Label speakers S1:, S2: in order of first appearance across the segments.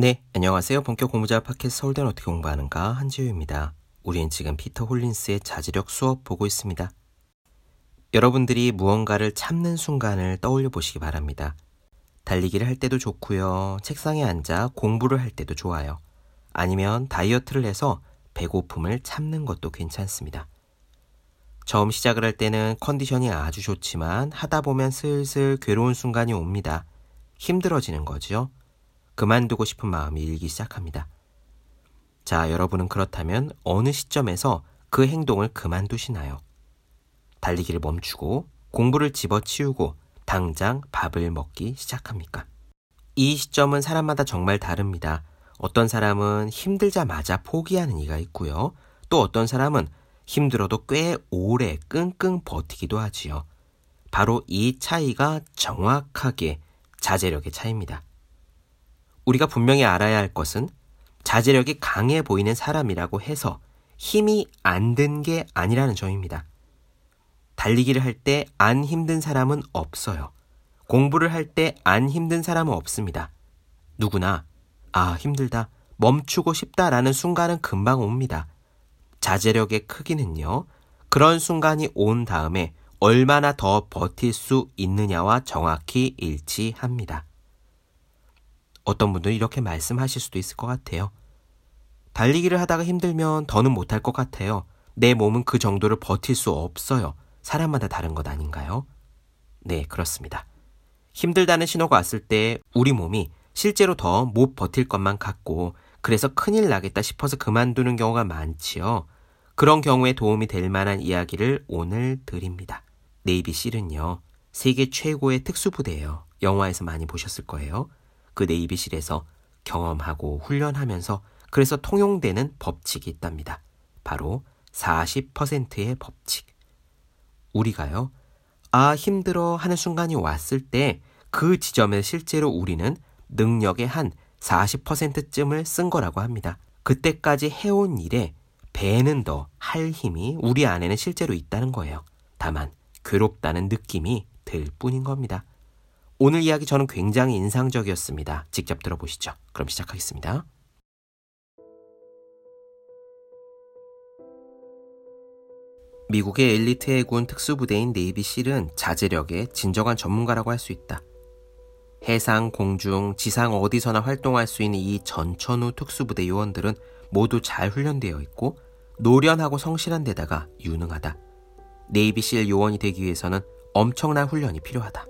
S1: 네, 안녕하세요. 본격 공부자 팟캐스트 서울대는 어떻게 공부하는가 한지우입니다. 우리는 지금 피터 홀린스의 자제력 수업 보고 있습니다. 여러분들이 무언가를 참는 순간을 떠올려 보시기 바랍니다. 달리기를 할 때도 좋고요. 책상에 앉아 공부를 할 때도 좋아요. 아니면 다이어트를 해서 배고픔을 참는 것도 괜찮습니다. 처음 시작을 할 때는 컨디션이 아주 좋지만 하다 보면 슬슬 괴로운 순간이 옵니다. 힘들어지는 거죠. 그만두고 싶은 마음이 일기 시작합니다. 자, 여러분은 그렇다면 어느 시점에서 그 행동을 그만두시나요? 달리기를 멈추고 공부를 집어치우고 당장 밥을 먹기 시작합니까? 이 시점은 사람마다 정말 다릅니다. 어떤 사람은 힘들자마자 포기하는 이가 있고요. 또 어떤 사람은 힘들어도 꽤 오래 끙끙 버티기도 하지요. 바로 이 차이가 정확하게 자제력의 차이입니다. 우리가 분명히 알아야 할 것은 자제력이 강해 보이는 사람이라고 해서 힘이 안 든 게 아니라는 점입니다. 달리기를 할 때 안 힘든 사람은 없어요. 공부를 할 때 안 힘든 사람은 없습니다. 누구나 아, 힘들다. 멈추고 싶다라는 순간은 금방 옵니다. 자제력의 크기는요, 그런 순간이 온 다음에 얼마나 더 버틸 수 있느냐와 정확히 일치합니다. 어떤 분들은 이렇게 말씀하실 수도 있을 것 같아요. 달리기를 하다가 힘들면 더는 못할 것 같아요. 내 몸은 그 정도를 버틸 수 없어요. 사람마다 다른 것 아닌가요? 네, 그렇습니다. 힘들다는 신호가 왔을 때 우리 몸이 실제로 더 못 버틸 것만 같고 그래서 큰일 나겠다 싶어서 그만두는 경우가 많지요. 그런 경우에 도움이 될 만한 이야기를 오늘 드립니다. 네이비실은요, 세계 최고의 특수부대예요. 영화에서 많이 보셨을 거예요. 그 네이비실에서 경험하고 훈련하면서 그래서 통용되는 법칙이 있답니다. 바로 40%의 법칙. 우리가요, 아, 힘들어 하는 순간이 왔을 때 그 지점에 실제로 우리는 능력의 한 40%쯤을 쓴 거라고 합니다. 그때까지 해온 일에 배는 더 할 힘이 우리 안에는 실제로 있다는 거예요. 다만 괴롭다는 느낌이 들 뿐인 겁니다. 오늘 이야기 저는 굉장히 인상적이었습니다. 직접 들어보시죠. 그럼 시작하겠습니다. 미국의 엘리트 해군 특수부대인 네이비실은 자제력의 진정한 전문가라고 할 수 있다. 해상, 공중, 지상 어디서나 활동할 수 있는 이 전천후 특수부대 요원들은 모두 잘 훈련되어 있고 노련하고 성실한 데다가 유능하다. 네이비실 요원이 되기 위해서는 엄청난 훈련이 필요하다.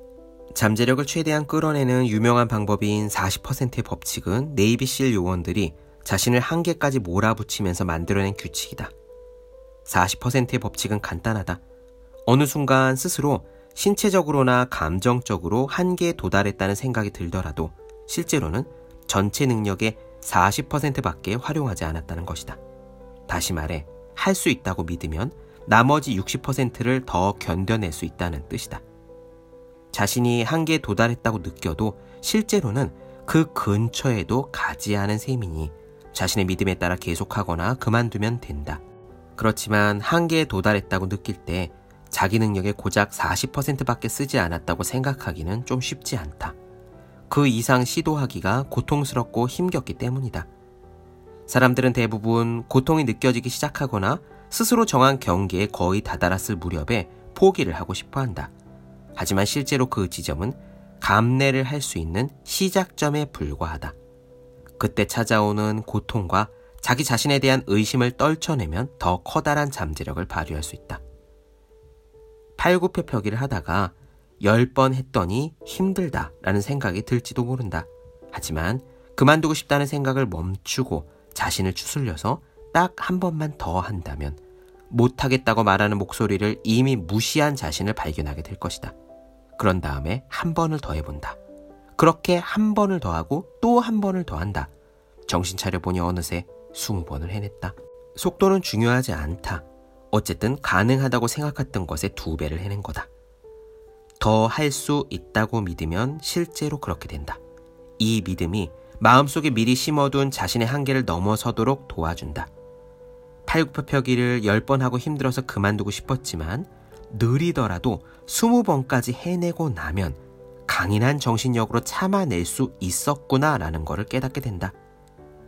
S1: 잠재력을 최대한 끌어내는 유명한 방법인 40%의 법칙은 네이비실 요원들이 자신을 한계까지 몰아붙이면서 만들어낸 규칙이다. 40%의 법칙은 간단하다. 어느 순간 스스로 신체적으로나 감정적으로 한계에 도달했다는 생각이 들더라도 실제로는 전체 능력의 40%밖에 활용하지 않았다는 것이다. 다시 말해, 할 수 있다고 믿으면 나머지 60%를 더 견뎌낼 수 있다는 뜻이다. 자신이 한계에 도달했다고 느껴도 실제로는 그 근처에도 가지 않은 셈이니 자신의 믿음에 따라 계속하거나 그만두면 된다. 그렇지만 한계에 도달했다고 느낄 때 자기 능력의 고작 40%밖에 쓰지 않았다고 생각하기는 좀 쉽지 않다. 그 이상 시도하기가 고통스럽고 힘겹기 때문이다. 사람들은 대부분 고통이 느껴지기 시작하거나 스스로 정한 경계에 거의 다다랐을 무렵에 포기를 하고 싶어 한다. 하지만 실제로 그 지점은 감내를 할 수 있는 시작점에 불과하다. 그때 찾아오는 고통과 자기 자신에 대한 의심을 떨쳐내면 더 커다란 잠재력을 발휘할 수 있다. 팔굽혀펴기를 하다가 10번 했더니 힘들다 라는 생각이 들지도 모른다. 하지만 그만두고 싶다는 생각을 멈추고 자신을 추슬려서 딱 한 번만 더 한다면 못하겠다고 말하는 목소리를 이미 무시한 자신을 발견하게 될 것이다. 그런 다음에 한 번을 더 해본다. 그렇게 한 번을 더 하고 또 한 번을 더 한다. 정신 차려보니 어느새 20번을 해냈다. 속도는 중요하지 않다. 어쨌든 가능하다고 생각했던 것에 두 배를 해낸 거다. 더 할 수 있다고 믿으면 실제로 그렇게 된다. 이 믿음이 마음속에 미리 심어둔 자신의 한계를 넘어서도록 도와준다. 팔굽혀펴기를 10번 하고 힘들어서 그만두고 싶었지만 느리더라도 20번까지 해내고 나면 강인한 정신력으로 참아낼 수 있었구나라는 것을 깨닫게 된다.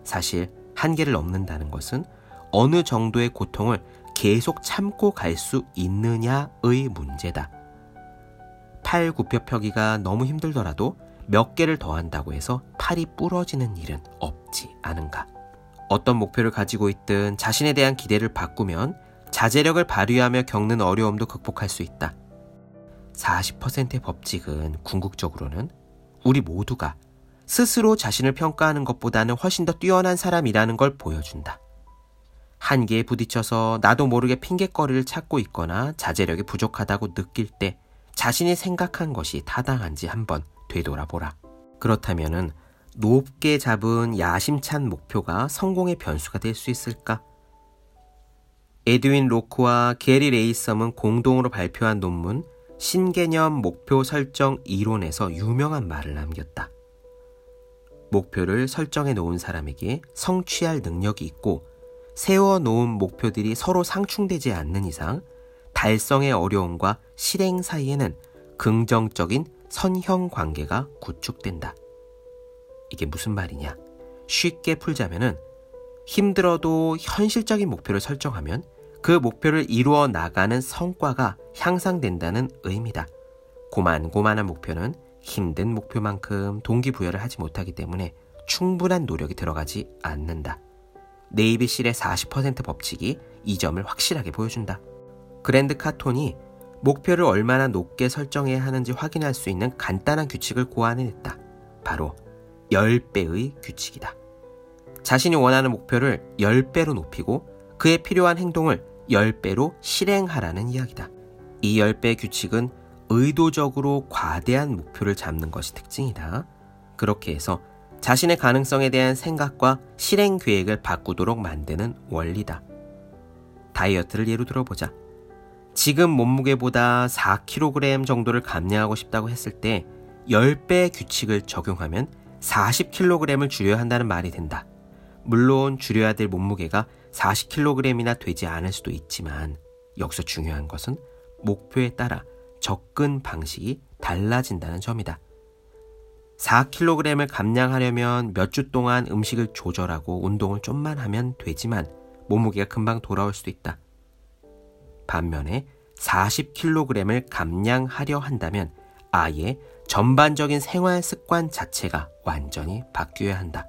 S1: 사실 한계를 넘는다는 것은 어느 정도의 고통을 계속 참고 갈 수 있느냐의 문제다. 팔 굽혀 펴기가 너무 힘들더라도 몇 개를 더 한다고 해서 팔이 부러지는 일은 없지 않은가. 어떤 목표를 가지고 있든 자신에 대한 기대를 바꾸면 자제력을 발휘하며 겪는 어려움도 극복할 수 있다. 40%의 법칙은 궁극적으로는 우리 모두가 스스로 자신을 평가하는 것보다는 훨씬 더 뛰어난 사람이라는 걸 보여준다. 한계에 부딪혀서 나도 모르게 핑계거리를 찾고 있거나 자제력이 부족하다고 느낄 때 자신이 생각한 것이 타당한지 한번 되돌아보라. 그렇다면은 높게 잡은 야심찬 목표가 성공의 변수가 될 수 있을까? 에드윈 로크와 게리 레이썸은 공동으로 발표한 논문 신개념 목표 설정 이론에서 유명한 말을 남겼다. 목표를 설정해 놓은 사람에게 성취할 능력이 있고 세워 놓은 목표들이 서로 상충되지 않는 이상 달성의 어려움과 실행 사이에는 긍정적인 선형 관계가 구축된다. 이게 무슨 말이냐? 쉽게 풀자면은 힘들어도 현실적인 목표를 설정하면 그 목표를 이루어 나가는 성과가 향상된다는 의미다. 고만고만한 목표는 힘든 목표만큼 동기부여를 하지 못하기 때문에 충분한 노력이 들어가지 않는다. 네이비실의 40% 법칙이 이 점을 확실하게 보여준다. 그랜드 카톤이 목표를 얼마나 높게 설정해야 하는지 확인할 수 있는 간단한 규칙을 고안해냈다. 바로 10배의 규칙이다. 자신이 원하는 목표를 10배로 높이고 그에 필요한 행동을 10배로 실행하라는 이야기다. 이 10배 규칙은 의도적으로 과대한 목표를 잡는 것이 특징이다. 그렇게 해서 자신의 가능성에 대한 생각과 실행 계획을 바꾸도록 만드는 원리다. 다이어트를 예로 들어보자. 지금 몸무게보다 4kg 정도를 감량하고 싶다고 했을 때 10배 규칙을 적용하면 40kg을 줄여야 한다는 말이 된다. 물론 줄여야 될 몸무게가 40kg이나 되지 않을 수도 있지만 여기서 중요한 것은 목표에 따라 접근 방식이 달라진다는 점이다. 4kg을 감량하려면 몇 주 동안 음식을 조절하고 운동을 좀만 하면 되지만 몸무게가 금방 돌아올 수도 있다. 반면에 40kg을 감량하려 한다면 아예 전반적인 생활 습관 자체가 완전히 바뀌어야 한다.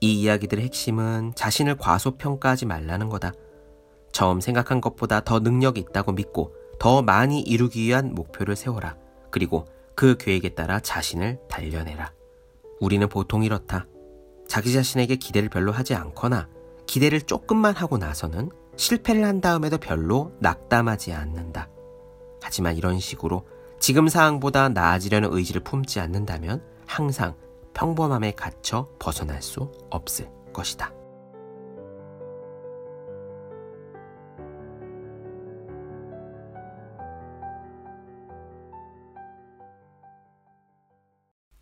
S1: 이 이야기들의 핵심은 자신을 과소평가하지 말라는 거다. 처음 생각한 것보다 더 능력이 있다고 믿고 더 많이 이루기 위한 목표를 세워라. 그리고 그 계획에 따라 자신을 단련해라. 우리는 보통 이렇다. 자기 자신에게 기대를 별로 하지 않거나 기대를 조금만 하고 나서는 실패를 한 다음에도 별로 낙담하지 않는다. 하지만 이런 식으로 지금 상황보다 나아지려는 의지를 품지 않는다면 항상 평범함에 갇혀 벗어날 수 없을 것이다.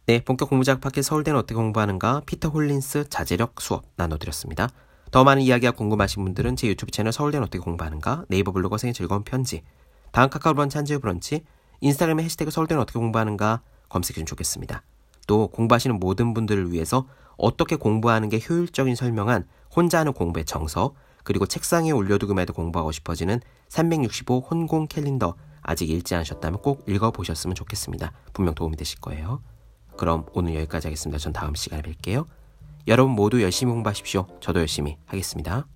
S1: 네, 본격 공부작 파켓 서울대는 어떻게 공부하는가 피터 홀린스 자제력 수업 나눠드렸습니다. 더 많은 이야기가 궁금하신 분들은 제 유튜브 채널 서울대는 어떻게 공부하는가 네이버 블로그 생의 즐거운 편지 다음 카카오 브런치 한지의 브런치 인스타그램에 해시태그 서울대는 어떻게 공부하는가 검색해 주면 좋겠습니다. 또 공부하시는 모든 분들을 위해서 어떻게 공부하는 게 효율적인 설명한 혼자 하는 공부의 정석 그리고 책상에 올려두기만 해도 공부하고 싶어지는 365 혼공 캘린더 아직 읽지 않으셨다면 꼭 읽어보셨으면 좋겠습니다. 분명 도움이 되실 거예요. 그럼 오늘 여기까지 하겠습니다. 전 다음 시간에 뵐게요. 여러분 모두 열심히 공부하십시오. 저도 열심히 하겠습니다.